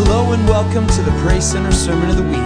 Hello and welcome to the Praise Center Sermon of the Week.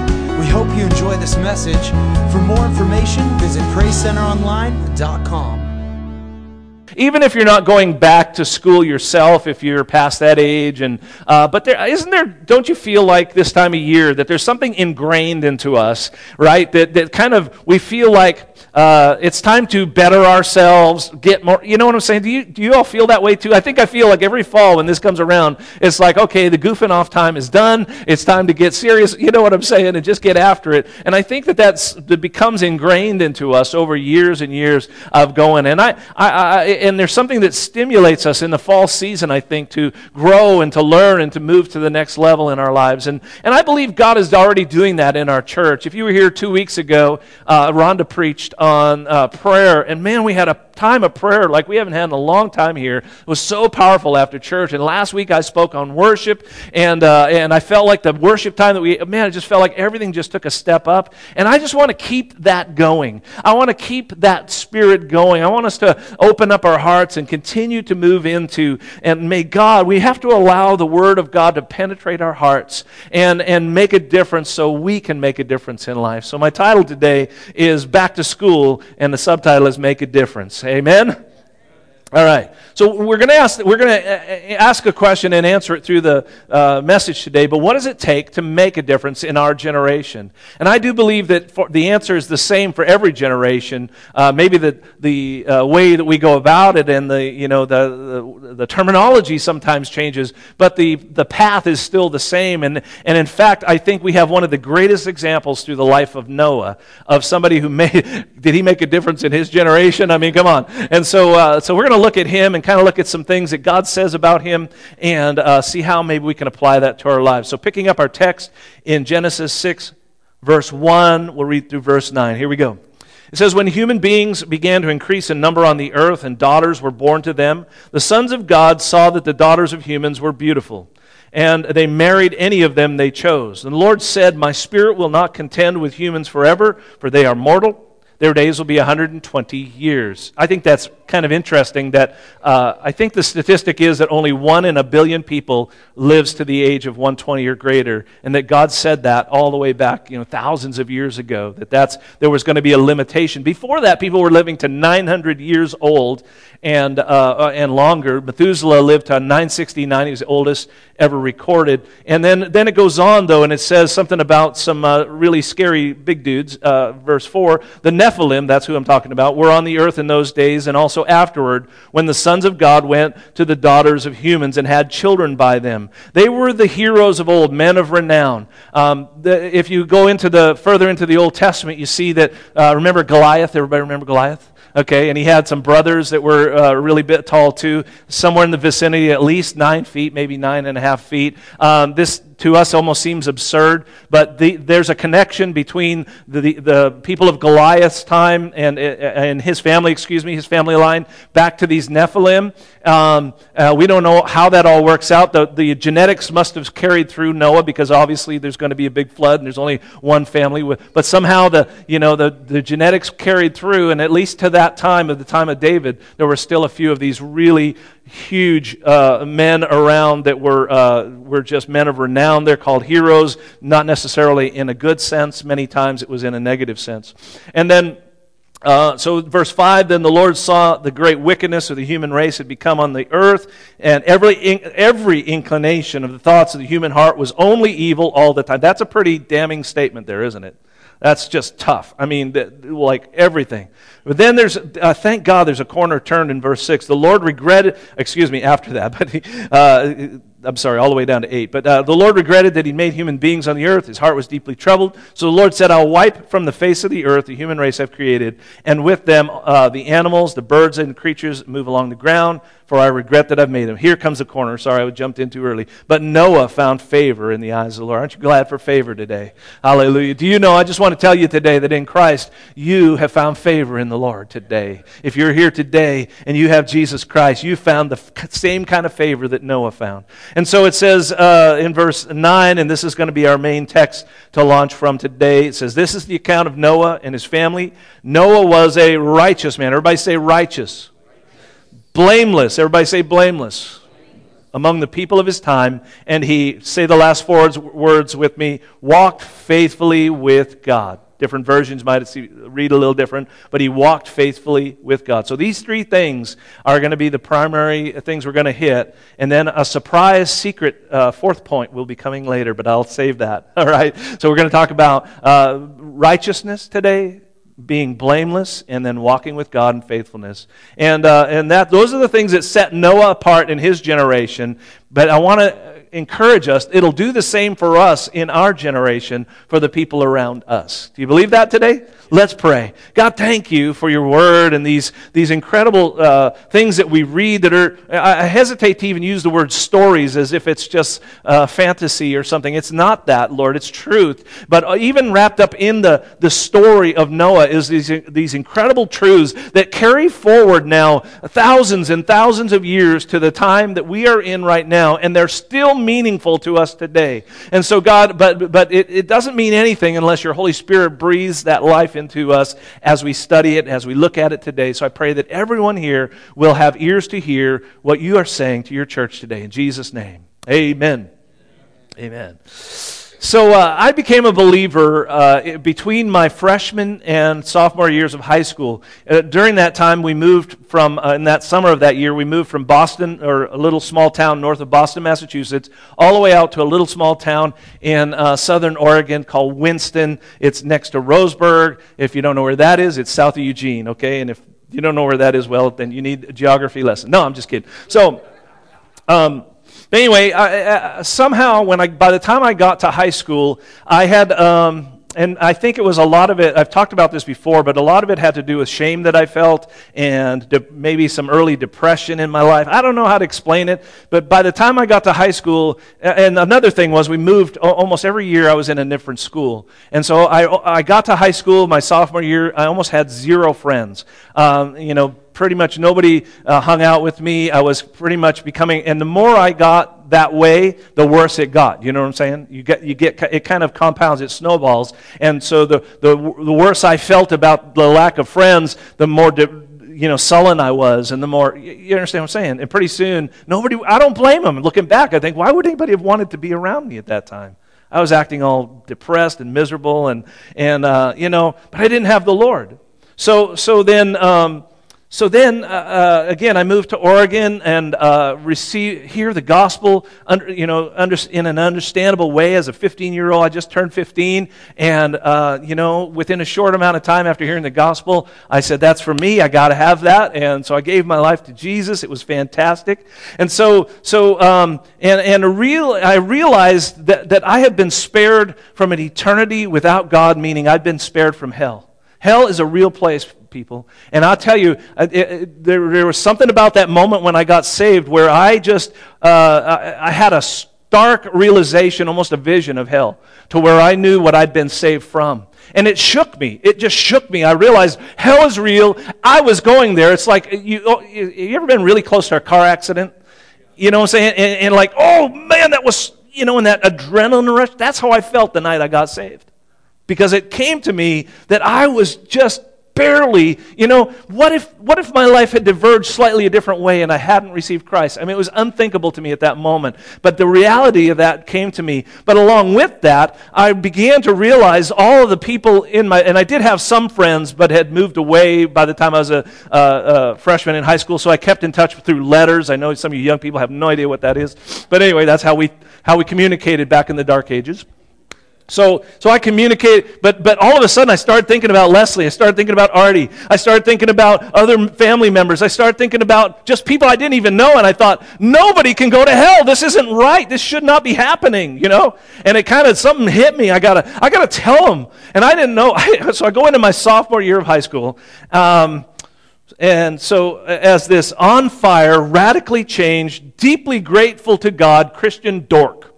We hope you enjoy this message. For more information, visit PraiseCenterOnline.com. Even if you're not going back to school yourself, if you're past that age, and uh, but there isn't there. Don't you feel like this time of year that there's something ingrained into us, right? That that kind of we feel like uh, it's time to better ourselves, get more. You know what I'm saying? Do you, do you all feel that way too? I think I feel like every fall when this comes around, it's like, okay, the goofing off time is done. It's time to get serious. You know what I'm saying? And just get after it. And I think that that's, that becomes ingrained into us over years and years of going. And, I, I, I, and there's something that stimulates us in the fall season, I think, to grow and to learn and to move to the next level in our lives. And, and I believe God is already doing that in our church. If you were here two weeks ago, uh, Rhonda preached on uh, prayer, and man, we had a time of prayer like we haven't had in a long time here. It was so powerful after church. And last week I spoke on worship, and uh, and I felt like the worship time that we man, it just felt like everything just took a step up. And I just want to keep that going. I want to keep that spirit going. I want us to open up our hearts and continue to move into. And may God, we have to allow the Word of God to penetrate our hearts and and make a difference, so we can make a difference in life. So my title today is Back to School school, and the subtitle is Make a Difference. Amen? All right. So we're going to ask we're going to uh, uh, ask a question and answer it through the uh, message today. But what does it take to make a difference in our generation? And I do believe that for, the answer is the same for every generation. Uh, maybe the the uh, way that we go about it and the you know the, the, the terminology sometimes changes, but the the path is still the same. And and in fact, I think we have one of the greatest examples through the life of Noah of somebody who made did he make a difference in his generation? I mean, come on. And so uh, so we're going to look at him and kind of look at some things that God says about him and uh, see how maybe we can apply that to our lives. So, picking up our text in Genesis 6, verse 1, we'll read through verse 9. Here we go. It says, When human beings began to increase in number on the earth and daughters were born to them, the sons of God saw that the daughters of humans were beautiful. And they married any of them they chose. And the Lord said, My spirit will not contend with humans forever, for they are mortal their days will be 120 years. I think that's kind of interesting that uh, I think the statistic is that only one in a billion people lives to the age of 120 or greater, and that God said that all the way back, you know, thousands of years ago, that that's, there was going to be a limitation. Before that, people were living to 900 years old and, uh, uh, and longer. Methuselah lived to 969, he was the oldest ever recorded. And then, then it goes on, though, and it says something about some uh, really scary big dudes. Uh, verse 4 The Nephilim, that's who I'm talking about, were on the earth in those days and also afterward when the sons of God went to the daughters of humans and had children by them. They were the heroes of old, men of renown. Um, the, if you go into the further into the Old Testament, you see that, uh, remember Goliath? Everybody remember Goliath? okay, and he had some brothers that were uh, really bit tall too, somewhere in the vicinity, at least nine feet, maybe nine and a half feet. Um, this to us almost seems absurd, but the, there's a connection between the, the, the, people of Goliath's time and, and his family, excuse me, his family line, back to these Nephilim. Um, uh, we don't know how that all works out. The, the genetics must have carried through Noah because obviously there's going to be a big flood and there's only one family. With, but somehow the, you know, the, the genetics carried through, and at least to that time, at the time of David, there were still a few of these really huge uh, men around that were, uh, were just men of renown. They're called heroes, not necessarily in a good sense. Many times it was in a negative sense. And then, uh, so verse 5 Then the Lord saw the great wickedness of the human race had become on the earth, and every, every inclination of the thoughts of the human heart was only evil all the time. That's a pretty damning statement there, isn't it? That's just tough. I mean, like everything. But then there's, uh, thank God, there's a corner turned in verse 6. The Lord regretted, excuse me, after that, but uh, I'm sorry, all the way down to 8. But uh, the Lord regretted that he made human beings on the earth. His heart was deeply troubled. So the Lord said, I'll wipe from the face of the earth the human race I've created, and with them uh, the animals, the birds, and creatures move along the ground for I regret that I've made him. Here comes the corner. Sorry, I jumped in too early. But Noah found favor in the eyes of the Lord. Aren't you glad for favor today? Hallelujah. Do you know, I just want to tell you today that in Christ, you have found favor in the Lord today. If you're here today and you have Jesus Christ, you found the same kind of favor that Noah found. And so it says uh, in verse 9, and this is going to be our main text to launch from today. It says, This is the account of Noah and his family. Noah was a righteous man. Everybody say righteous blameless. Everybody say blameless. among the people of his time, and he, say the last four words with me, walked faithfully with God. Different versions might read a little different, but he walked faithfully with God. So these three things are going to be the primary things we're going to hit. And then a surprise secret uh, fourth point will be coming later, but I'll save that. All right? So we're going to talk about uh, righteousness today, being blameless and then walking with God in faithfulness. And, uh, and that, those are the things that set Noah apart in his generation. But I want to encourage us. It'll do the same for us in our generation for the people around us. Do you believe that today? Let's pray. God, thank you for your word and these, these incredible uh, things that we read that are, I hesitate to even use the word stories as if it's just uh, fantasy or something. It's not that, Lord. It's truth. But uh, even wrapped up in the, the story of Noah is these, these incredible truths that carry forward now thousands and thousands of years to the time that we are in right now, and they're still meaningful to us today. And so, God, but, but it, it doesn't mean anything unless your Holy Spirit breathes that life into us as we study it, as we look at it today. So I pray that everyone here will have ears to hear what you are saying to your church today. In Jesus' name, amen. Amen. So uh, I became a believer uh, between my freshman and sophomore years of high school. Uh, during that time, we moved from, uh, in that summer of that year, we moved from Boston, or a little small town north of Boston, Massachusetts, all the way out to a little small town in uh, southern Oregon called Winston. It's next to Roseburg. If you don't know where that is, it's south of Eugene, okay? And if you don't know where that is, well, then you need a geography lesson. No, I'm just kidding. So, um, but anyway, I, I, somehow, when I, by the time I got to high school, I had, um, and I think it was a lot of it, I've talked about this before, but a lot of it had to do with shame that I felt and de- maybe some early depression in my life. I don't know how to explain it, but by the time I got to high school, and another thing was we moved almost every year I was in a different school. And so I, I got to high school my sophomore year, I almost had zero friends. Um, you know, pretty much nobody uh, hung out with me. I was pretty much becoming, and the more I got that way, the worse it got. You know what I'm saying? You get, you get, it kind of compounds, it snowballs. And so the, the, the worse I felt about the lack of friends, the more, de, you know, sullen I was, and the more, you understand what I'm saying? And pretty soon, nobody, I don't blame them. Looking back, I think, why would anybody have wanted to be around me at that time? I was acting all depressed and miserable, and, and uh, you know, but I didn't have the Lord. So, so then, um, so then, uh, uh, again, I moved to Oregon and uh, receive, hear the gospel under, you know, under, in an understandable way as a 15 year old. I just turned 15. And, uh, you know, within a short amount of time after hearing the gospel, I said, that's for me. I got to have that. And so I gave my life to Jesus. It was fantastic. And so, so um, and, and real, I realized that, that I had been spared from an eternity without God, meaning I'd been spared from hell. Hell is a real place people. And I'll tell you, it, it, there, there, was something about that moment when I got saved where I just, uh, I, I had a stark realization, almost a vision of hell, to where I knew what I'd been saved from. And it shook me. It just shook me. I realized hell is real. I was going there. It's like, you, oh, you ever been really close to a car accident? You know what I'm saying? And, and like, oh man, that was, you know, in that adrenaline rush. That's how I felt the night I got saved. Because it came to me that I was just barely, you know, what if, what if my life had diverged slightly a different way and I hadn't received Christ? I mean, it was unthinkable to me at that moment. But the reality of that came to me. But along with that, I began to realize all of the people in my, and I did have some friends, but had moved away by the time I was a, a, a freshman in high school. So I kept in touch through letters. I know some of you young people have no idea what that is. But anyway, that's how we, how we communicated back in the dark ages. So, so I communicate, but, but all of a sudden I started thinking about Leslie. I started thinking about Artie. I started thinking about other family members. I started thinking about just people I didn't even know. And I thought, nobody can go to hell. This isn't right. This should not be happening, you know? And it kind of, something hit me. I gotta, I gotta tell them. And I didn't know. so I go into my sophomore year of high school. Um, and so, as this on fire, radically changed, deeply grateful to God Christian dork.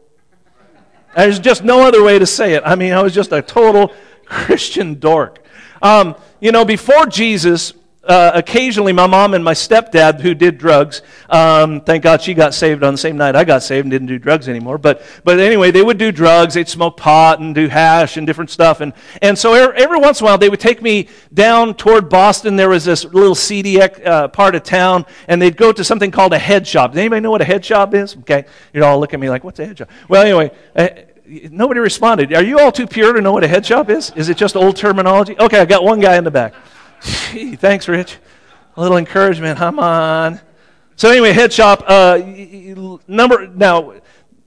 There's just no other way to say it. I mean, I was just a total Christian dork. Um, you know, before Jesus, uh, occasionally my mom and my stepdad who did drugs um, thank god she got saved on the same night i got saved and didn't do drugs anymore but, but anyway they would do drugs they'd smoke pot and do hash and different stuff and, and so every, every once in a while they would take me down toward boston. There was this little seedy uh, part of town and they'd go to something called a head shop. Does anybody know what a head shop is? Okay. You're all look at me like what's a head shop? Well anyway uh, nobody responded. Are you all too pure to know what a head shop is? Is it just old terminology? Okay i got one guy in the back Gee, thanks, Rich. A little encouragement. Come on. So anyway, head shop. Uh, number now,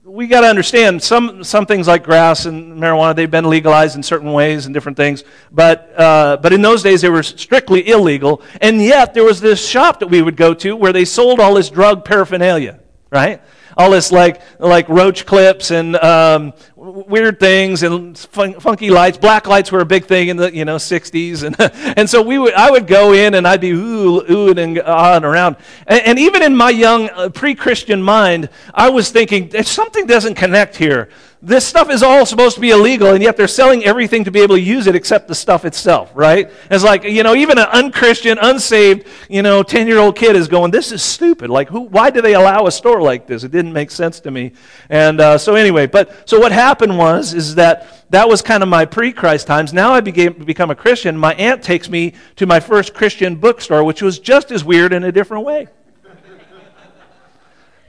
we got to understand some some things like grass and marijuana. They've been legalized in certain ways and different things, but uh, but in those days they were strictly illegal. And yet there was this shop that we would go to where they sold all this drug paraphernalia, right? all this like like roach clips and um, weird things and fun, funky lights. Black lights were a big thing in the you know 60s, and and so we would I would go in and I'd be ooh ooh and on around, and, and even in my young uh, pre-Christian mind, I was thinking something doesn't connect here this stuff is all supposed to be illegal, and yet they're selling everything to be able to use it except the stuff itself, right? It's like, you know, even an unchristian, unsaved, you know, 10 year old kid is going, this is stupid. Like, who, why do they allow a store like this? It didn't make sense to me. And uh, so, anyway, but so what happened was, is that that was kind of my pre Christ times. Now I became, become a Christian. My aunt takes me to my first Christian bookstore, which was just as weird in a different way.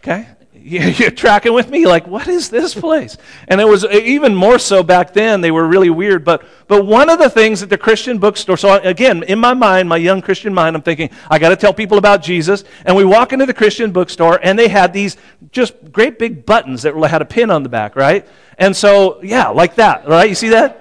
Okay? You're tracking with me? Like, what is this place? And it was uh, even more so back then. They were really weird. But, but one of the things at the Christian bookstore, so again, in my mind, my young Christian mind, I'm thinking, I got to tell people about Jesus. And we walk into the Christian bookstore, and they had these just great big buttons that had a pin on the back, right? And so, yeah, like that, right? You see that?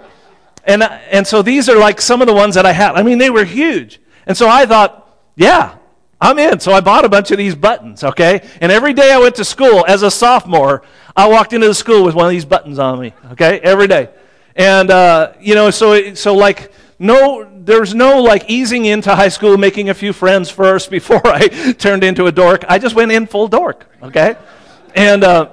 And, uh, and so these are like some of the ones that I had. I mean, they were huge. And so I thought, yeah, I'm in. So I bought a bunch of these buttons, okay? And every day I went to school as a sophomore, I walked into the school with one of these buttons on me, okay? Every day. And, uh, you know, so, so like, no, there's no like easing into high school, making a few friends first before I turned into a dork. I just went in full dork, okay? And uh,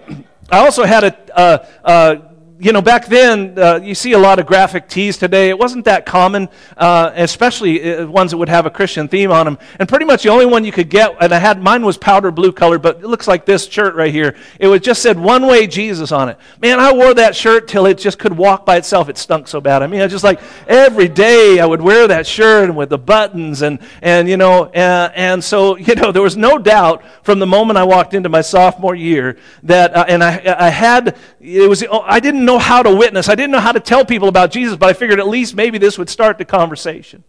I also had a, uh, uh you know, back then, uh, you see a lot of graphic tees today. It wasn't that common, uh, especially uh, ones that would have a Christian theme on them. And pretty much the only one you could get, and I had mine was powder blue color, but it looks like this shirt right here. It was just said "One Way Jesus" on it. Man, I wore that shirt till it just could walk by itself. It stunk so bad. I mean, I just like every day I would wear that shirt with the buttons and and you know, and, and so you know, there was no doubt from the moment I walked into my sophomore year that, uh, and I I had it was I didn't know how to witness. I didn't know how to tell people about Jesus, but I figured at least maybe this would start the conversation.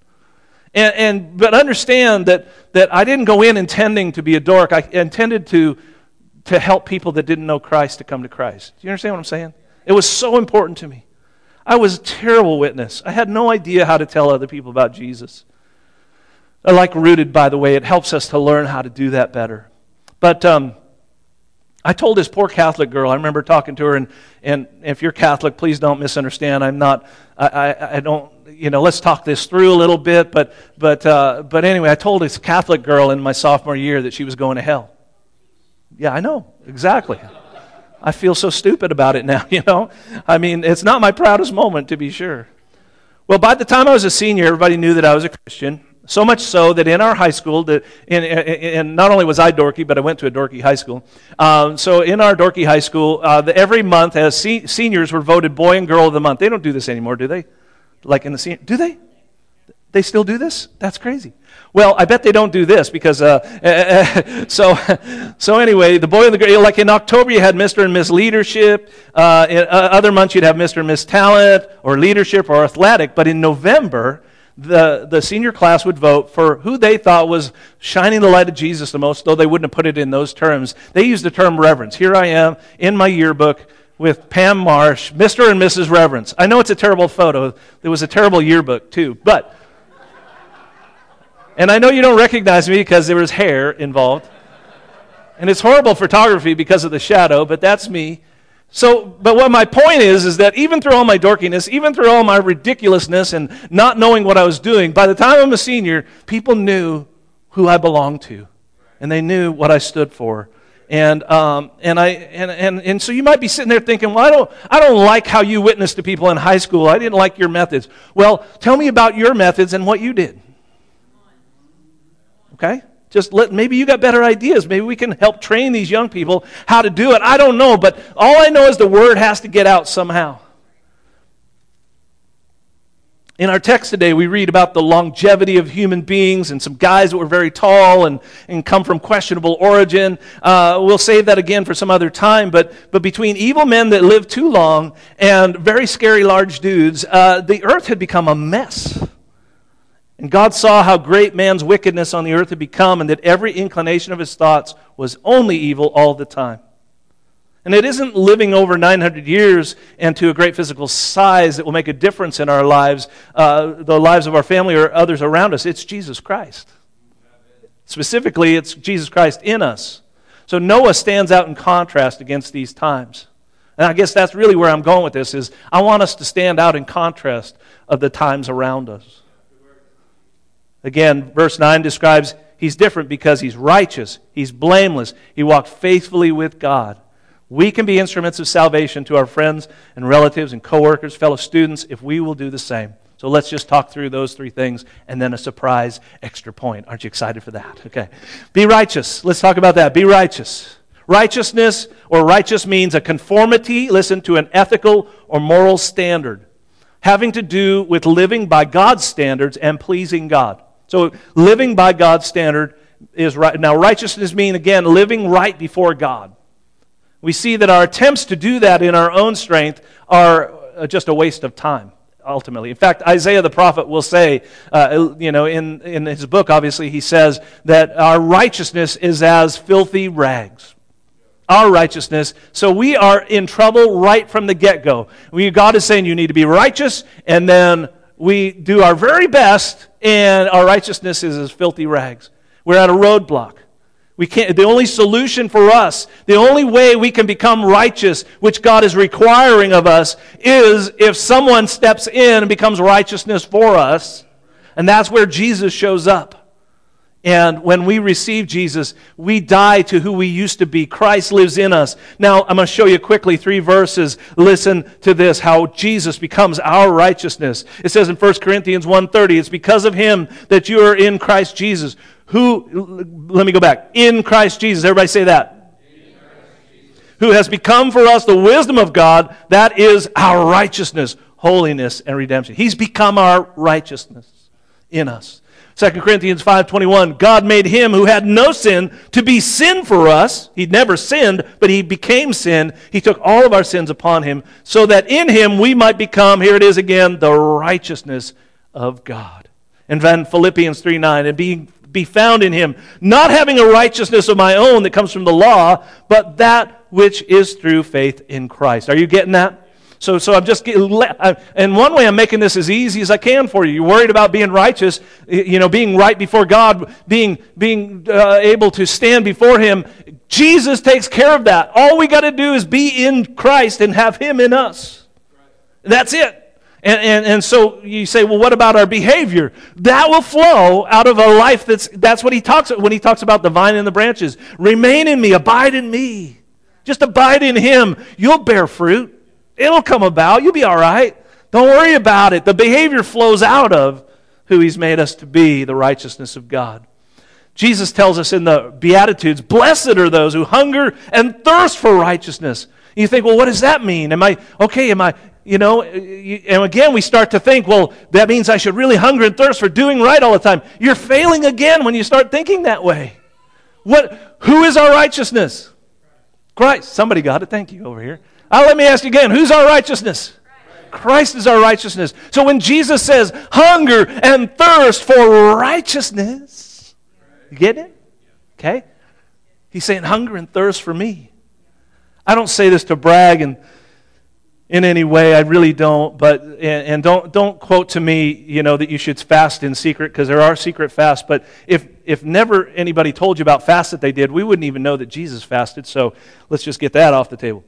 And, and but understand that, that I didn't go in intending to be a dork. I intended to, to help people that didn't know Christ to come to Christ. Do you understand what I'm saying? It was so important to me. I was a terrible witness. I had no idea how to tell other people about Jesus. I like rooted, by the way. It helps us to learn how to do that better. But um, I told this poor Catholic girl, I remember talking to her, and, and if you're Catholic, please don't misunderstand. I'm not, I, I, I don't, you know, let's talk this through a little bit. But, but, uh, but anyway, I told this Catholic girl in my sophomore year that she was going to hell. Yeah, I know, exactly. I feel so stupid about it now, you know? I mean, it's not my proudest moment, to be sure. Well, by the time I was a senior, everybody knew that I was a Christian. So much so that in our high school, that and not only was I dorky, but I went to a dorky high school. Um, so in our dorky high school, uh, the, every month, as se- seniors were voted boy and girl of the month. They don't do this anymore, do they? Like in the senior, do they? They still do this? That's crazy. Well, I bet they don't do this because uh, uh, so so anyway, the boy and the girl. Like in October, you had Mr. and Miss Leadership. Uh, in uh, other months, you'd have Mr. and Miss Talent or Leadership or Athletic. But in November, the, the senior class would vote for who they thought was shining the light of Jesus the most, though they wouldn't have put it in those terms. They used the term reverence. Here I am in my yearbook with Pam Marsh, Mr. and Mrs. Reverence. I know it's a terrible photo. It was a terrible yearbook, too. But, and I know you don't recognize me because there was hair involved. And it's horrible photography because of the shadow, but that's me. So, but what my point is, is that even through all my dorkiness, even through all my ridiculousness and not knowing what I was doing, by the time I'm a senior, people knew who I belonged to. And they knew what I stood for. And, um, and, I, and, and, and so you might be sitting there thinking, well, I don't, I don't like how you witnessed to people in high school. I didn't like your methods. Well, tell me about your methods and what you did. Okay? Just let, maybe you got better ideas. Maybe we can help train these young people how to do it. I don't know, but all I know is the word has to get out somehow. In our text today, we read about the longevity of human beings and some guys that were very tall and, and come from questionable origin. Uh, we'll save that again for some other time, but, but between evil men that lived too long and very scary large dudes, uh, the earth had become a mess. And God saw how great man's wickedness on the earth had become, and that every inclination of his thoughts was only evil all the time. And it isn't living over 900 years and to a great physical size that will make a difference in our lives, uh, the lives of our family or others around us. It's Jesus Christ. Specifically, it's Jesus Christ in us. So Noah stands out in contrast against these times. And I guess that's really where I'm going with this is I want us to stand out in contrast of the times around us. Again, verse 9 describes he's different because he's righteous, he's blameless, he walked faithfully with God. We can be instruments of salvation to our friends and relatives and coworkers, fellow students, if we will do the same. So let's just talk through those three things and then a surprise extra point. Aren't you excited for that? Okay. Be righteous. Let's talk about that. Be righteous. Righteousness or righteous means a conformity, listen, to an ethical or moral standard having to do with living by God's standards and pleasing God. So living by God's standard is right. Now, righteousness means, again, living right before God we see that our attempts to do that in our own strength are uh, just a waste of time ultimately. In fact, Isaiah the prophet will say, uh, you know, in, in his book, obviously, he says that our righteousness is as filthy rags. Our righteousness. So we are in trouble right from the get go. God is saying you need to be righteous, and then we do our very best, and our righteousness is as filthy rags. We're at a roadblock. We can't, the only solution for us, the only way we can become righteous, which God is requiring of us, is if someone steps in and becomes righteousness for us. And that's where Jesus shows up. And when we receive Jesus, we die to who we used to be. Christ lives in us. Now, I'm going to show you quickly three verses. Listen to this, how Jesus becomes our righteousness. It says in 1 Corinthians 1.30, it's because of him that you are in Christ Jesus, who, let me go back, in Christ Jesus. Everybody say that. Who has become for us the wisdom of God, that is our righteousness, holiness, and redemption. He's become our righteousness in us. 2 Corinthians 5:21 God made him who had no sin to be sin for us. He'd never sinned, but he became sin. He took all of our sins upon him so that in him we might become here it is again the righteousness of God. And then Philippians 3:9 and being be found in him, not having a righteousness of my own that comes from the law, but that which is through faith in Christ. Are you getting that? So, so I'm just getting, one way I'm making this as easy as I can for you. You're worried about being righteous, you know, being right before God, being, being uh, able to stand before Him. Jesus takes care of that. All we got to do is be in Christ and have Him in us. That's it. And, and, and so you say, well, what about our behavior? That will flow out of a life that's, that's what he talks when he talks about the vine and the branches. Remain in me, abide in me. Just abide in him. You'll bear fruit. It'll come about. You'll be all right. Don't worry about it. The behavior flows out of who he's made us to be, the righteousness of God. Jesus tells us in the Beatitudes, blessed are those who hunger and thirst for righteousness. You think, well, what does that mean? Am I, okay, am I, you know, and again, we start to think, well, that means I should really hunger and thirst for doing right all the time. You're failing again when you start thinking that way. What, who is our righteousness? Christ. Somebody got it. Thank you over here. Uh, let me ask you again who's our righteousness? Christ is our righteousness. So when Jesus says hunger and thirst for righteousness, you get it? Okay? He's saying hunger and thirst for me. I don't say this to brag and in any way. I really don't. But and, and, don't don't quote to me, you know, that you should fast in secret because there are secret fasts. But if if never anybody told you about fasts that they did, we wouldn't even know that Jesus fasted. So let's just get that off the table.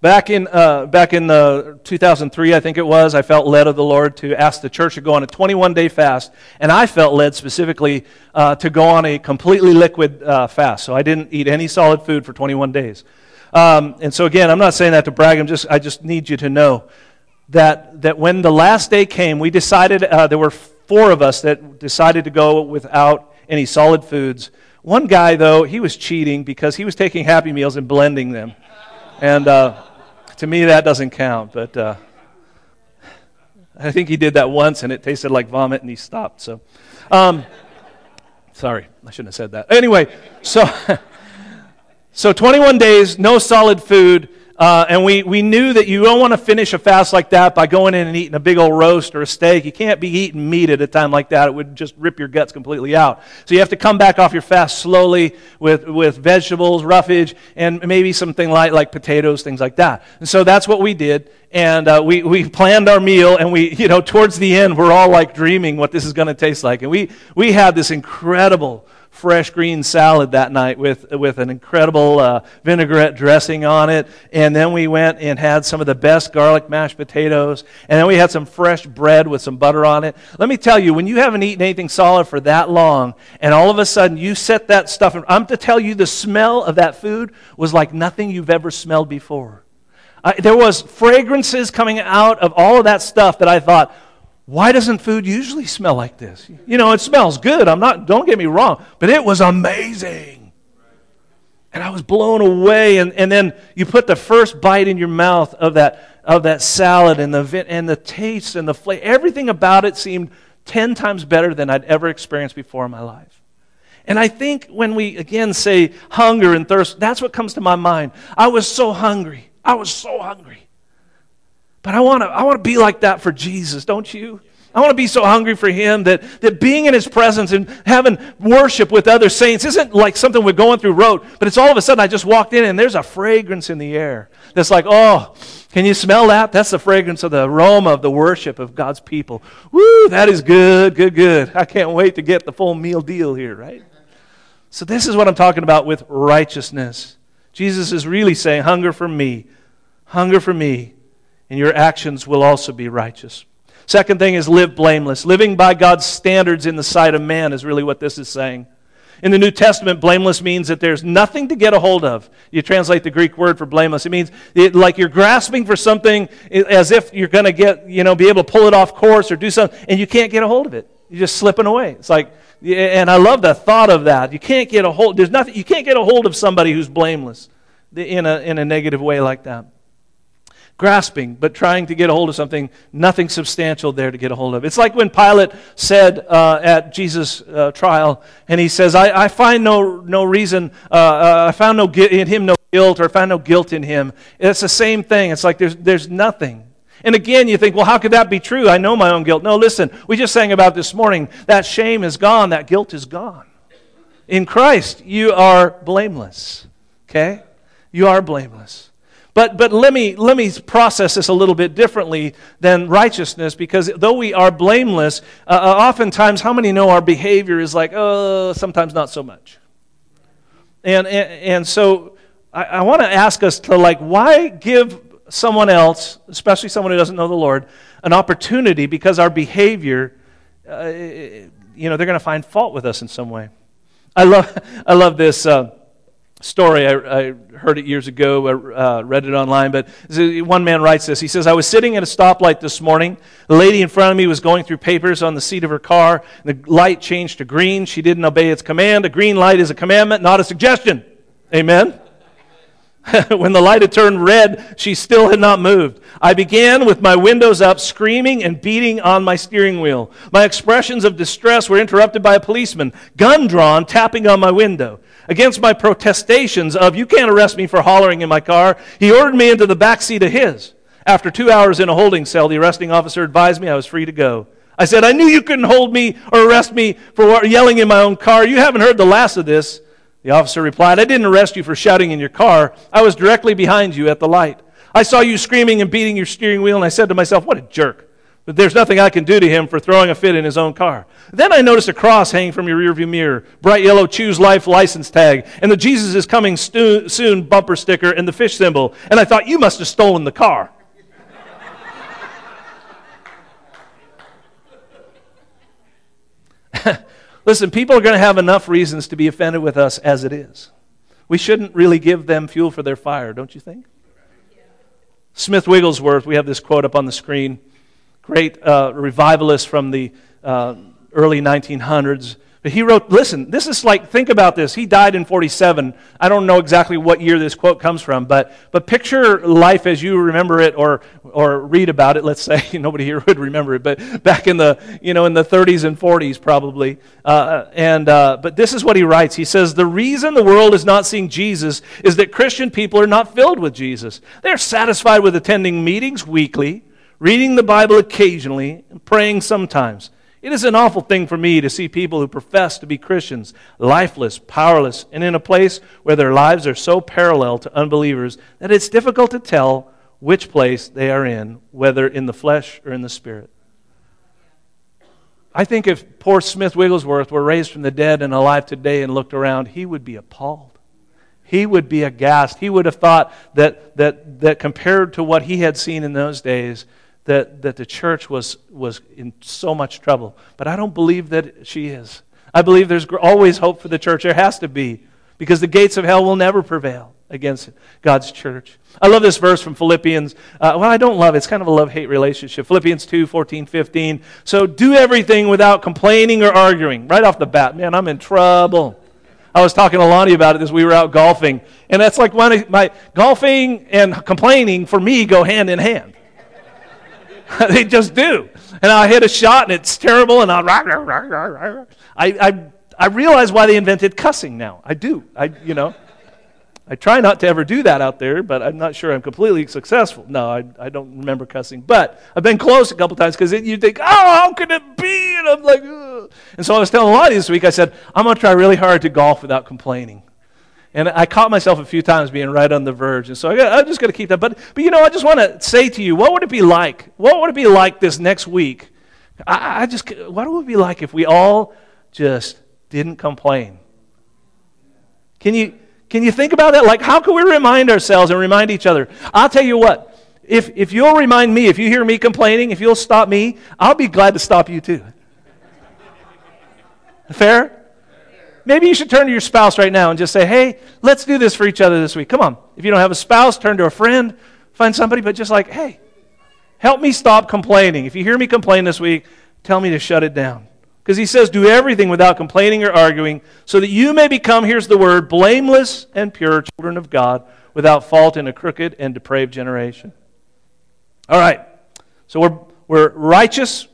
Back in, uh, back in the 2003, I think it was, I felt led of the Lord to ask the church to go on a 21 day fast. And I felt led specifically uh, to go on a completely liquid uh, fast. So I didn't eat any solid food for 21 days. Um, and so, again, I'm not saying that to brag. I'm just, I just need you to know that, that when the last day came, we decided, uh, there were four of us that decided to go without any solid foods. One guy, though, he was cheating because he was taking Happy Meals and blending them. And uh, to me, that doesn't count. But uh, I think he did that once and it tasted like vomit and he stopped. So, um, sorry, I shouldn't have said that. Anyway, so, so 21 days, no solid food. Uh, and we, we knew that you don't want to finish a fast like that by going in and eating a big old roast or a steak. You can't be eating meat at a time like that. It would just rip your guts completely out. So you have to come back off your fast slowly with, with vegetables, roughage, and maybe something light like potatoes, things like that. And so that's what we did. And uh, we, we planned our meal, and we, you know, towards the end, we're all like dreaming what this is going to taste like. And we, we had this incredible fresh green salad that night with, with an incredible uh, vinaigrette dressing on it. And then we went and had some of the best garlic mashed potatoes. And then we had some fresh bread with some butter on it. Let me tell you, when you haven't eaten anything solid for that long, and all of a sudden you set that stuff, in, I'm to tell you, the smell of that food was like nothing you've ever smelled before. Uh, there was fragrances coming out of all of that stuff that I thought, why doesn't food usually smell like this? You know, it smells good. I'm not, don't get me wrong, but it was amazing. And I was blown away. And, and then you put the first bite in your mouth of that, of that salad and the, and the taste and the flavor. Everything about it seemed 10 times better than I'd ever experienced before in my life. And I think when we again say hunger and thirst, that's what comes to my mind. I was so hungry. I was so hungry. But I want to I want to be like that for Jesus, don't you? I want to be so hungry for Him that, that being in His presence and having worship with other saints isn't like something we're going through road, but it's all of a sudden I just walked in and there's a fragrance in the air that's like, oh, can you smell that? That's the fragrance of the aroma of the worship of God's people. Woo, that is good, good, good. I can't wait to get the full meal deal here, right? So, this is what I'm talking about with righteousness. Jesus is really saying, hunger for me, hunger for me and your actions will also be righteous. Second thing is live blameless. Living by God's standards in the sight of man is really what this is saying. In the New Testament, blameless means that there's nothing to get a hold of. You translate the Greek word for blameless. It means it, like you're grasping for something as if you're going to get, you know, be able to pull it off course or do something, and you can't get a hold of it. You're just slipping away. It's like, and I love the thought of that. You can't get a hold. There's nothing. You can't get a hold of somebody who's blameless in a in a negative way like that grasping, but trying to get a hold of something, nothing substantial there to get a hold of. It's like when Pilate said uh, at Jesus' uh, trial, and he says, I, I find no, no reason, uh, uh I found no in him no guilt, or found no guilt in him. It's the same thing. It's like there's, there's nothing. And again, you think, well, how could that be true? I know my own guilt. No, listen, we just sang about this morning. That shame is gone, that guilt is gone. In Christ, you are blameless. Okay? You are blameless. But, but let, me, let me process this a little bit differently than righteousness because though we are blameless, uh, uh, oftentimes, how many know our behavior is like, oh, sometimes not so much? And, and, and so I, I want to ask us to, like, why give someone else, especially someone who doesn't know the Lord, an opportunity because our behavior, uh, you know, they're going to find fault with us in some way. I love, I love this. Uh, story. I, I, heard it years ago, I uh, read it online, but one man writes this. He says, I was sitting at a stoplight this morning. The lady in front of me was going through papers on the seat of her car. The light changed to green. She didn't obey its command. A green light is a commandment, not a suggestion. Amen? when the light had turned red, she still had not moved. I began with my windows up, screaming and beating on my steering wheel. My expressions of distress were interrupted by a policeman, gun drawn, tapping on my window against my protestations of, you can't arrest me for hollering in my car, he ordered me into the back seat of his. After two hours in a holding cell, the arresting officer advised me I was free to go. I said, I knew you couldn't hold me or arrest me for yelling in my own car. You haven't heard the last of this. The officer replied, I didn't arrest you for shouting in your car. I was directly behind you at the light. I saw you screaming and beating your steering wheel, and I said to myself, What a jerk. There's nothing I can do to him for throwing a fit in his own car. Then I noticed a cross hanging from your rearview mirror, bright yellow Choose Life license tag, and the Jesus is coming stu- soon bumper sticker and the fish symbol. And I thought, you must have stolen the car. Listen, people are going to have enough reasons to be offended with us as it is. We shouldn't really give them fuel for their fire, don't you think? Smith Wigglesworth, we have this quote up on the screen great uh, revivalist from the uh, early 1900s, But he wrote, listen, this is like, think about this. He died in 47. I don't know exactly what year this quote comes from, but, but picture life as you remember it or, or read about it. Let's say nobody here would remember it, but back in the, you know, in the 30s and 40s probably. Uh, and, uh, but this is what he writes. He says, the reason the world is not seeing Jesus is that Christian people are not filled with Jesus. They're satisfied with attending meetings weekly, reading the Bible occasionally, and praying sometimes. It is an awful thing for me to see people who profess to be Christians lifeless, powerless, and in a place where their lives are so parallel to unbelievers that it's difficult to tell which place they are in, whether in the flesh or in the spirit. I think if poor Smith Wigglesworth were raised from the dead and alive today and looked around, he would be appalled. He would be aghast. He would have thought that, that, that compared to what he had seen in those days, that, that the church was, was in so much trouble. But I don't believe that she is. I believe there's always hope for the church. There has to be, because the gates of hell will never prevail against God's church. I love this verse from Philippians. Uh, well, I don't love it. It's kind of a love hate relationship. Philippians 2 14, 15. So do everything without complaining or arguing. Right off the bat, man, I'm in trouble. I was talking to Lonnie about it as we were out golfing. And that's like my, my golfing and complaining for me go hand in hand. they just do. And I hit a shot and it's terrible and I, I, I, I realize why they invented cussing now. I do. I, you know, I try not to ever do that out there, but I'm not sure I'm completely successful. No, I, I don't remember cussing. But I've been close a couple times because you think, oh, how can it be? And I'm like, Ugh. and so I was telling Lonnie this week, I said, I'm going to try really hard to golf without complaining. And I caught myself a few times being right on the verge. And so I am just going to keep that. But, but you know, I just want to say to you, what would it be like? What would it be like this next week? I, I just, what would it be like if we all just didn't complain? Can you, can you think about that? Like, how can we remind ourselves and remind each other? I'll tell you what, if, if you'll remind me, if you hear me complaining, if you'll stop me, I'll be glad to stop you too. Fair? Maybe you should turn to your spouse right now and just say, hey, let's do this for each other this week. Come on. If you don't have a spouse, turn to a friend, find somebody, but just like, hey, help me stop complaining. If you hear me complain this week, tell me to shut it down. Because he says, do everything without complaining or arguing, so that you may become, here's the word, blameless and pure children of God, without fault in a crooked and depraved generation. All right. So we're, we're righteous,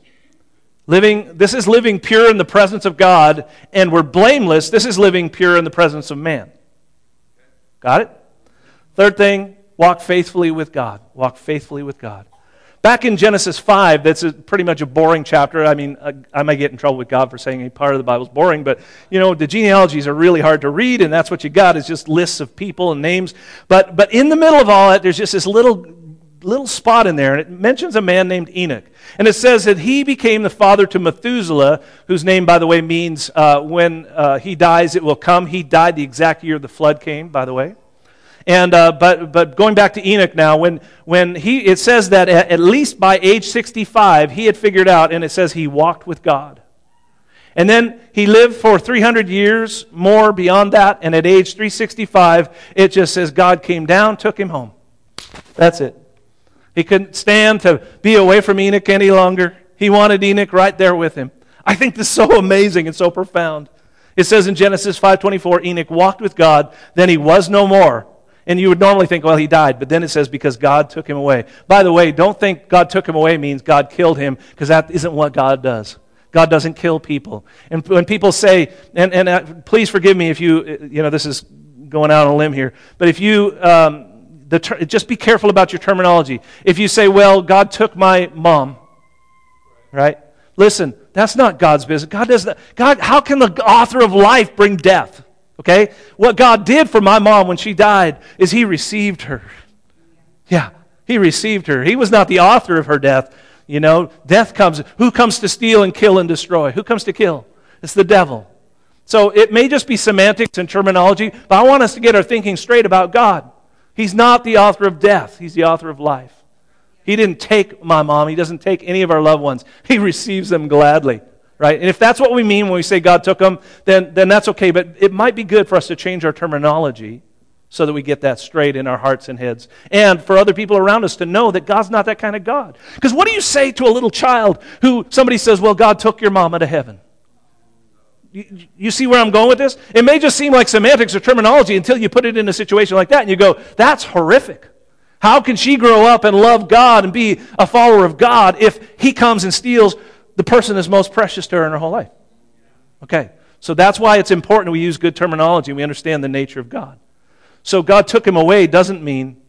Living, this is living pure in the presence of God, and we're blameless. This is living pure in the presence of man. Got it? Third thing, walk faithfully with God. Walk faithfully with God. Back in Genesis 5, that's a, pretty much a boring chapter. I mean, I, I might get in trouble with God for saying a part of the Bible is boring, but, you know, the genealogies are really hard to read, and that's what you got is just lists of people and names. But, but in the middle of all that, there's just this little little spot in there, and it mentions a man named Enoch. And it says that he became the father to Methuselah, whose name, by the way, means uh, when uh, he dies, it will come. He died the exact year the flood came, by the way. And, uh, but, but going back to Enoch now, when, when he, it says that at, at least by age 65, he had figured out, and it says he walked with God. And then he lived for 300 years more beyond that, and at age 365, it just says God came down, took him home. That's it. He couldn't stand to be away from Enoch any longer. He wanted Enoch right there with him. I think this is so amazing and so profound. It says in Genesis 5:24 Enoch walked with God, then he was no more. And you would normally think, well, he died, but then it says because God took him away. By the way, don't think God took him away means God killed him, because that isn't what God does. God doesn't kill people. And when people say, and, and uh, please forgive me if you, you know, this is going out on a limb here, but if you um, ter- just be careful about your terminology. If you say, well, God took my mom, right? Listen, that's not God's business. God does that. God, how can the author of life bring death? Okay? What God did for my mom when she died is he received her. Yeah, he received her. He was not the author of her death. You know, death comes. Who comes to steal and kill and destroy? Who comes to kill? It's the devil. So it may just be semantics and terminology, but I want us to get our thinking straight about God. He's not the author of death, He's the author of life. He didn't take my mom, He doesn't take any of our loved ones. He receives them gladly. Right? And if that's what we mean when we say God took them, then, then that's okay. But it might be good for us to change our terminology so that we get that straight in our hearts and heads. And for other people around us to know that God's not that kind of God. Because what do you say to a little child who somebody says, Well, God took your mama to heaven? You, you see where I'm going with this? It may just seem like semantics or terminology until you put it in a situation like that and you go, that's horrific. How can she grow up and love God and be a follower of God if he comes and steals the person that's most precious to her in her whole life? Okay, so that's why it's important we use good terminology and we understand the nature of God. So God took him away doesn't mean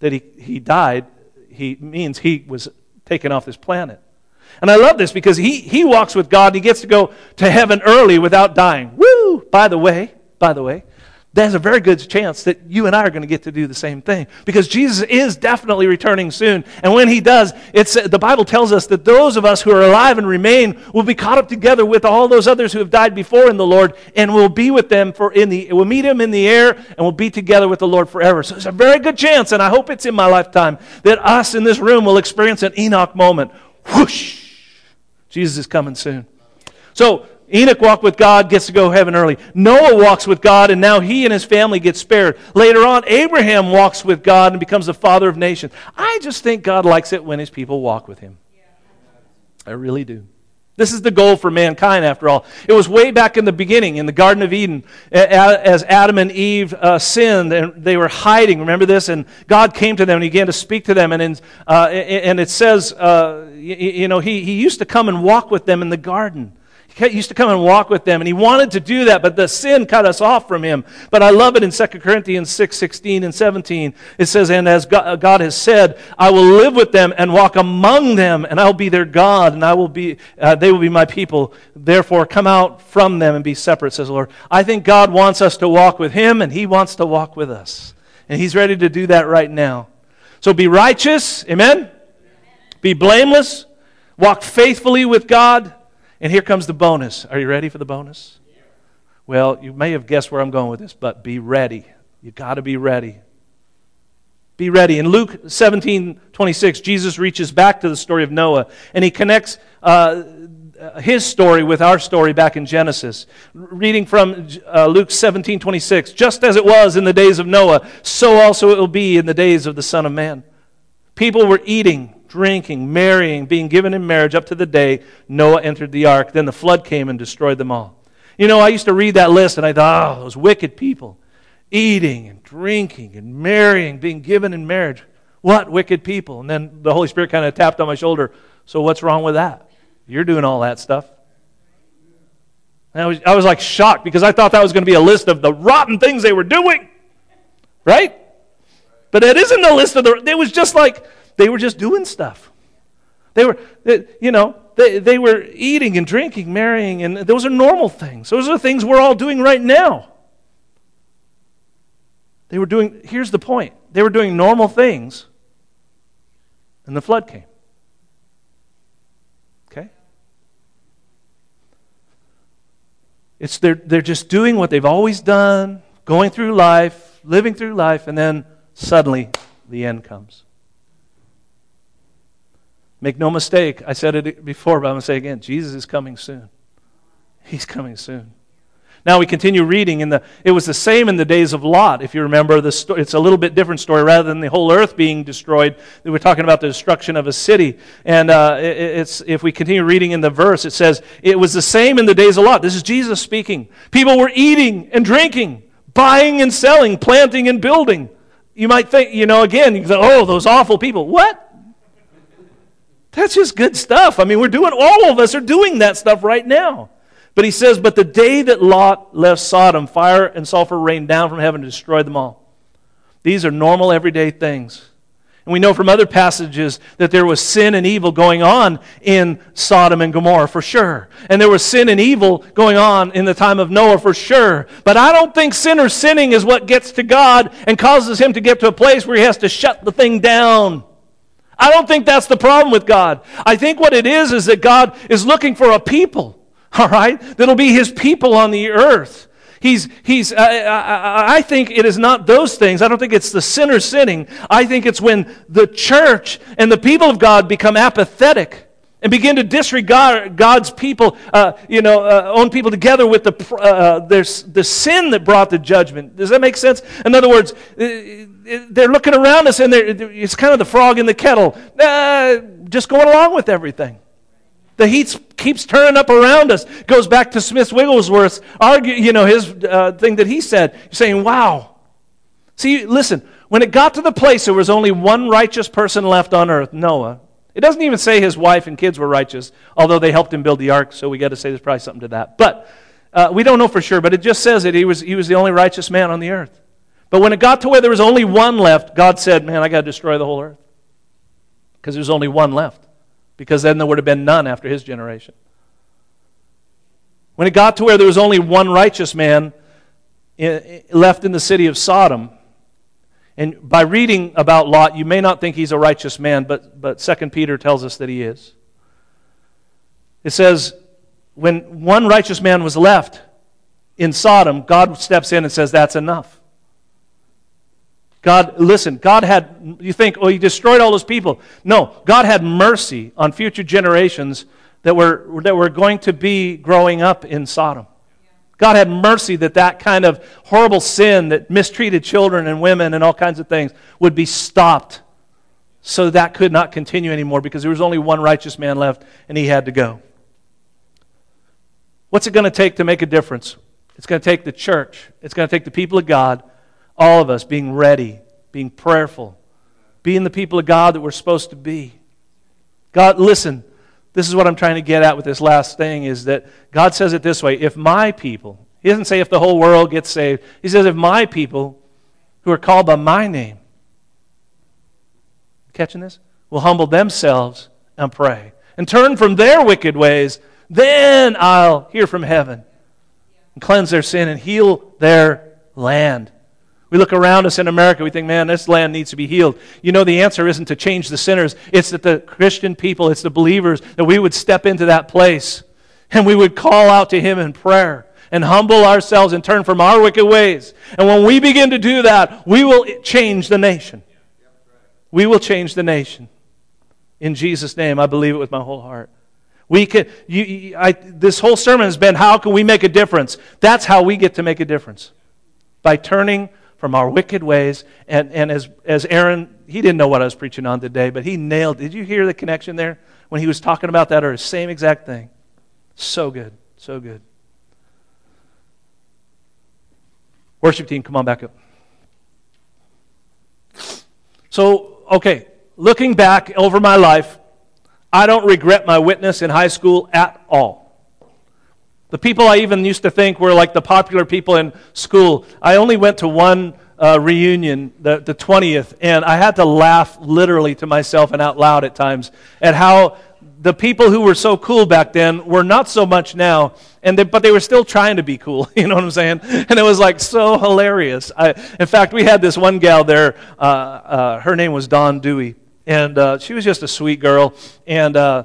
that he, he died, he means he was taken off this planet. And I love this because he, he walks with God and he gets to go to heaven early without dying. Woo! By the way, by the way, there's a very good chance that you and I are going to get to do the same thing because Jesus is definitely returning soon. And when he does, it's, the Bible tells us that those of us who are alive and remain will be caught up together with all those others who have died before in the Lord and will be with them for in the, we'll meet him in the air and we'll be together with the Lord forever. So there's a very good chance, and I hope it's in my lifetime, that us in this room will experience an Enoch moment. Whoosh! Jesus is coming soon. So Enoch walked with God, gets to go heaven early. Noah walks with God, and now he and his family get spared. Later on, Abraham walks with God and becomes the father of nations. I just think God likes it when his people walk with him. I really do. This is the goal for mankind, after all. It was way back in the beginning, in the Garden of Eden, as Adam and Eve uh, sinned and they were hiding. Remember this? And God came to them and he began to speak to them. And, in, uh, and it says, uh, you, you know, he, he used to come and walk with them in the garden. He used to come and walk with them, and he wanted to do that, but the sin cut us off from him. But I love it in 2 Corinthians 6 16 and 17. It says, And as God has said, I will live with them and walk among them, and I'll be their God, and I will be, uh, they will be my people. Therefore, come out from them and be separate, says the Lord. I think God wants us to walk with him, and he wants to walk with us. And he's ready to do that right now. So be righteous, amen? Be blameless, walk faithfully with God. And here comes the bonus. Are you ready for the bonus? Well, you may have guessed where I'm going with this, but be ready. You've got to be ready. Be ready. In Luke 17 26, Jesus reaches back to the story of Noah and he connects uh, his story with our story back in Genesis. Reading from uh, Luke 17 26, just as it was in the days of Noah, so also it will be in the days of the Son of Man. People were eating, drinking, marrying, being given in marriage up to the day Noah entered the ark. Then the flood came and destroyed them all. You know, I used to read that list and I thought, oh, those wicked people. Eating and drinking and marrying, being given in marriage. What wicked people? And then the Holy Spirit kind of tapped on my shoulder. So what's wrong with that? You're doing all that stuff. And I was, I was like shocked because I thought that was going to be a list of the rotten things they were doing. Right? But it isn't a list of the. It was just like they were just doing stuff. They were, you know, they, they were eating and drinking, marrying, and those are normal things. Those are things we're all doing right now. They were doing, here's the point they were doing normal things, and the flood came. Okay? It's they're, they're just doing what they've always done, going through life, living through life, and then Suddenly, the end comes. Make no mistake, I said it before, but I'm going to say again Jesus is coming soon. He's coming soon. Now we continue reading in the it was the same in the days of Lot if you remember the sto- it's a little bit different story rather than the whole earth being destroyed we're talking about the destruction of a city and uh, it, it's if we continue reading in the verse it says it was the same in the days of Lot this is Jesus speaking people were eating and drinking buying and selling planting and building you might think, you know, again, you think, oh, those awful people. What? That's just good stuff. I mean, we're doing, all of us are doing that stuff right now. But he says, But the day that Lot left Sodom, fire and sulfur rained down from heaven to destroy them all. These are normal, everyday things. And we know from other passages that there was sin and evil going on in Sodom and Gomorrah for sure. And there was sin and evil going on in the time of Noah for sure. But I don't think sin or sinning is what gets to God and causes him to get to a place where he has to shut the thing down. I don't think that's the problem with God. I think what it is is that God is looking for a people, all right, that'll be his people on the earth He's, he's, uh, I, I think it is not those things. I don't think it's the sinner sinning. I think it's when the church and the people of God become apathetic and begin to disregard God's people, uh, you know, uh, own people together with the, uh, there's the sin that brought the judgment. Does that make sense? In other words, uh, they're looking around us and it's kind of the frog in the kettle, uh, just going along with everything. The heat keeps turning up around us. Goes back to Smith Wigglesworth's argue, you know, his uh, thing that he said. Saying, wow. See, listen, when it got to the place there was only one righteous person left on earth, Noah. It doesn't even say his wife and kids were righteous, although they helped him build the ark, so we got to say there's probably something to that. But uh, we don't know for sure, but it just says that he was, he was the only righteous man on the earth. But when it got to where there was only one left, God said, Man, I got to destroy the whole earth. Because there's only one left. Because then there would have been none after his generation. When it got to where there was only one righteous man left in the city of Sodom, and by reading about Lot, you may not think he's a righteous man, but, but 2 Peter tells us that he is. It says, when one righteous man was left in Sodom, God steps in and says, That's enough. God, listen, God had, you think, oh, he destroyed all those people. No, God had mercy on future generations that were, that were going to be growing up in Sodom. God had mercy that that kind of horrible sin that mistreated children and women and all kinds of things would be stopped so that could not continue anymore because there was only one righteous man left and he had to go. What's it going to take to make a difference? It's going to take the church, it's going to take the people of God all of us being ready, being prayerful, being the people of God that we're supposed to be. God, listen, this is what I'm trying to get at with this last thing is that God says it this way if my people, He doesn't say if the whole world gets saved, He says if my people who are called by my name, catching this, will humble themselves and pray and turn from their wicked ways, then I'll hear from heaven and cleanse their sin and heal their land. We look around us in America, we think, man, this land needs to be healed. You know, the answer isn't to change the sinners, it's that the Christian people, it's the believers, that we would step into that place and we would call out to Him in prayer and humble ourselves and turn from our wicked ways. And when we begin to do that, we will change the nation. We will change the nation. In Jesus' name, I believe it with my whole heart. We can, you, I, this whole sermon has been how can we make a difference? That's how we get to make a difference. By turning from our wicked ways. And, and as, as Aaron, he didn't know what I was preaching on today, but he nailed Did you hear the connection there when he was talking about that or the same exact thing? So good. So good. Worship team, come on back up. So, okay, looking back over my life, I don't regret my witness in high school at all. The people I even used to think were like the popular people in school, I only went to one uh, reunion, the, the 20th, and I had to laugh literally to myself and out loud at times at how the people who were so cool back then were not so much now, and they, but they were still trying to be cool. You know what I'm saying? And it was like so hilarious. I, in fact, we had this one gal there. Uh, uh, her name was Dawn Dewey, and uh, she was just a sweet girl. And uh,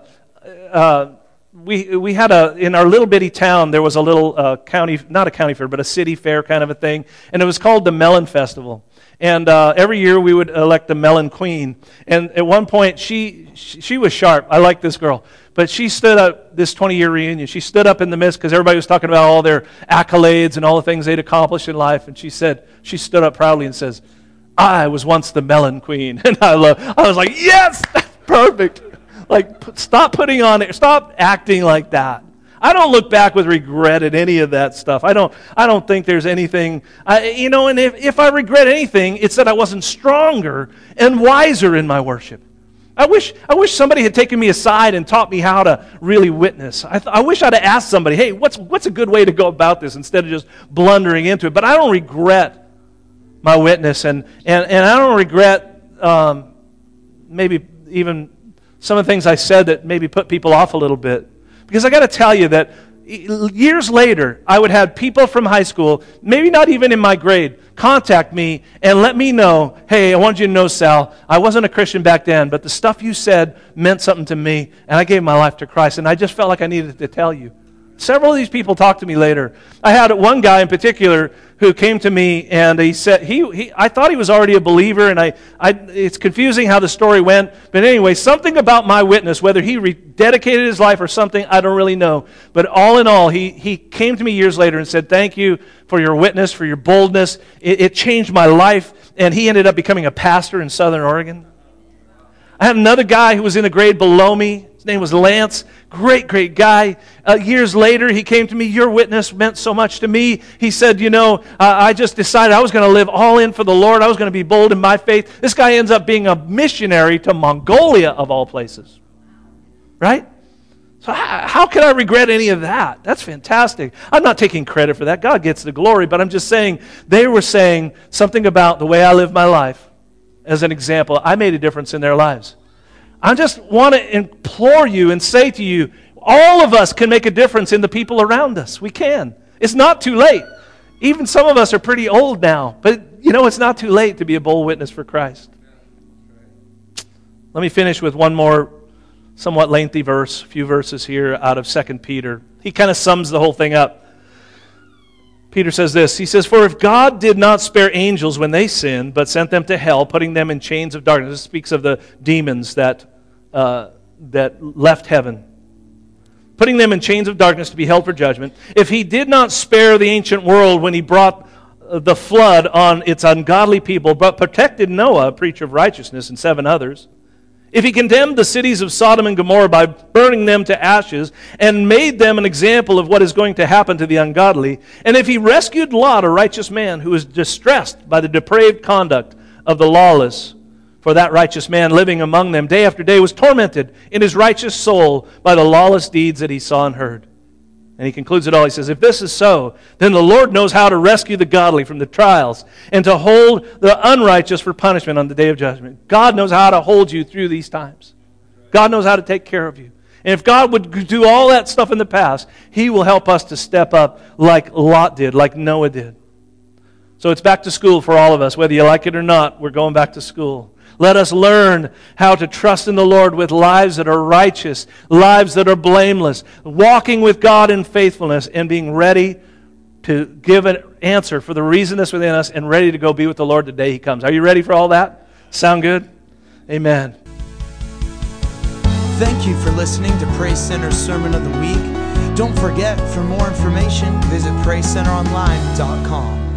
uh, we, we had a, in our little bitty town, there was a little uh, county, not a county fair, but a city fair kind of a thing, and it was called the Melon Festival. And uh, every year we would elect the Melon Queen. And at one point, she, she, was sharp. I like this girl. But she stood up, this 20 year reunion, she stood up in the midst because everybody was talking about all their accolades and all the things they'd accomplished in life. And she said, she stood up proudly and says, I was once the Melon Queen. And I, love, I was like, yes, that's perfect. Like, stop putting on it. Stop acting like that. I don't look back with regret at any of that stuff. I don't, I don't think there's anything, I, you know, and if, if I regret anything, it's that I wasn't stronger and wiser in my worship. I wish, I wish somebody had taken me aside and taught me how to really witness. I, th- I wish I'd have asked somebody, hey, what's, what's a good way to go about this instead of just blundering into it. But I don't regret my witness, and, and, and I don't regret um, maybe even some of the things I said that maybe put people off a little bit. Because I got to tell you that years later, I would have people from high school, maybe not even in my grade, contact me and let me know hey, I want you to know, Sal, I wasn't a Christian back then, but the stuff you said meant something to me, and I gave my life to Christ, and I just felt like I needed to tell you. Several of these people talked to me later. I had one guy in particular who came to me and he said, he, he, I thought he was already a believer, and I, I, it's confusing how the story went. But anyway, something about my witness, whether he rededicated his life or something, I don't really know. But all in all, he, he came to me years later and said, Thank you for your witness, for your boldness. It, it changed my life. And he ended up becoming a pastor in Southern Oregon. I had another guy who was in a grade below me. His name was Lance. Great, great guy. Uh, years later, he came to me. Your witness meant so much to me. He said, You know, uh, I just decided I was going to live all in for the Lord. I was going to be bold in my faith. This guy ends up being a missionary to Mongolia, of all places. Right? So, how, how can I regret any of that? That's fantastic. I'm not taking credit for that. God gets the glory, but I'm just saying they were saying something about the way I live my life as an example. I made a difference in their lives. I just want to implore you and say to you, all of us can make a difference in the people around us. We can. It's not too late. Even some of us are pretty old now, but you know, it's not too late to be a bold witness for Christ. Let me finish with one more somewhat lengthy verse, a few verses here out of 2 Peter. He kind of sums the whole thing up. Peter says this He says, For if God did not spare angels when they sinned, but sent them to hell, putting them in chains of darkness, this speaks of the demons that, uh, that left heaven, putting them in chains of darkness to be held for judgment. If he did not spare the ancient world when he brought the flood on its ungodly people, but protected Noah, a preacher of righteousness, and seven others, if he condemned the cities of Sodom and Gomorrah by burning them to ashes and made them an example of what is going to happen to the ungodly, and if he rescued Lot, a righteous man who was distressed by the depraved conduct of the lawless, for that righteous man living among them day after day was tormented in his righteous soul by the lawless deeds that he saw and heard. And he concludes it all. He says, If this is so, then the Lord knows how to rescue the godly from the trials and to hold the unrighteous for punishment on the day of judgment. God knows how to hold you through these times. God knows how to take care of you. And if God would do all that stuff in the past, He will help us to step up like Lot did, like Noah did. So it's back to school for all of us. Whether you like it or not, we're going back to school. Let us learn how to trust in the Lord with lives that are righteous, lives that are blameless, walking with God in faithfulness, and being ready to give an answer for the reason that's within us and ready to go be with the Lord the day He comes. Are you ready for all that? Sound good? Amen. Thank you for listening to Praise Center's Sermon of the Week. Don't forget, for more information, visit PraiseCenterOnline.com.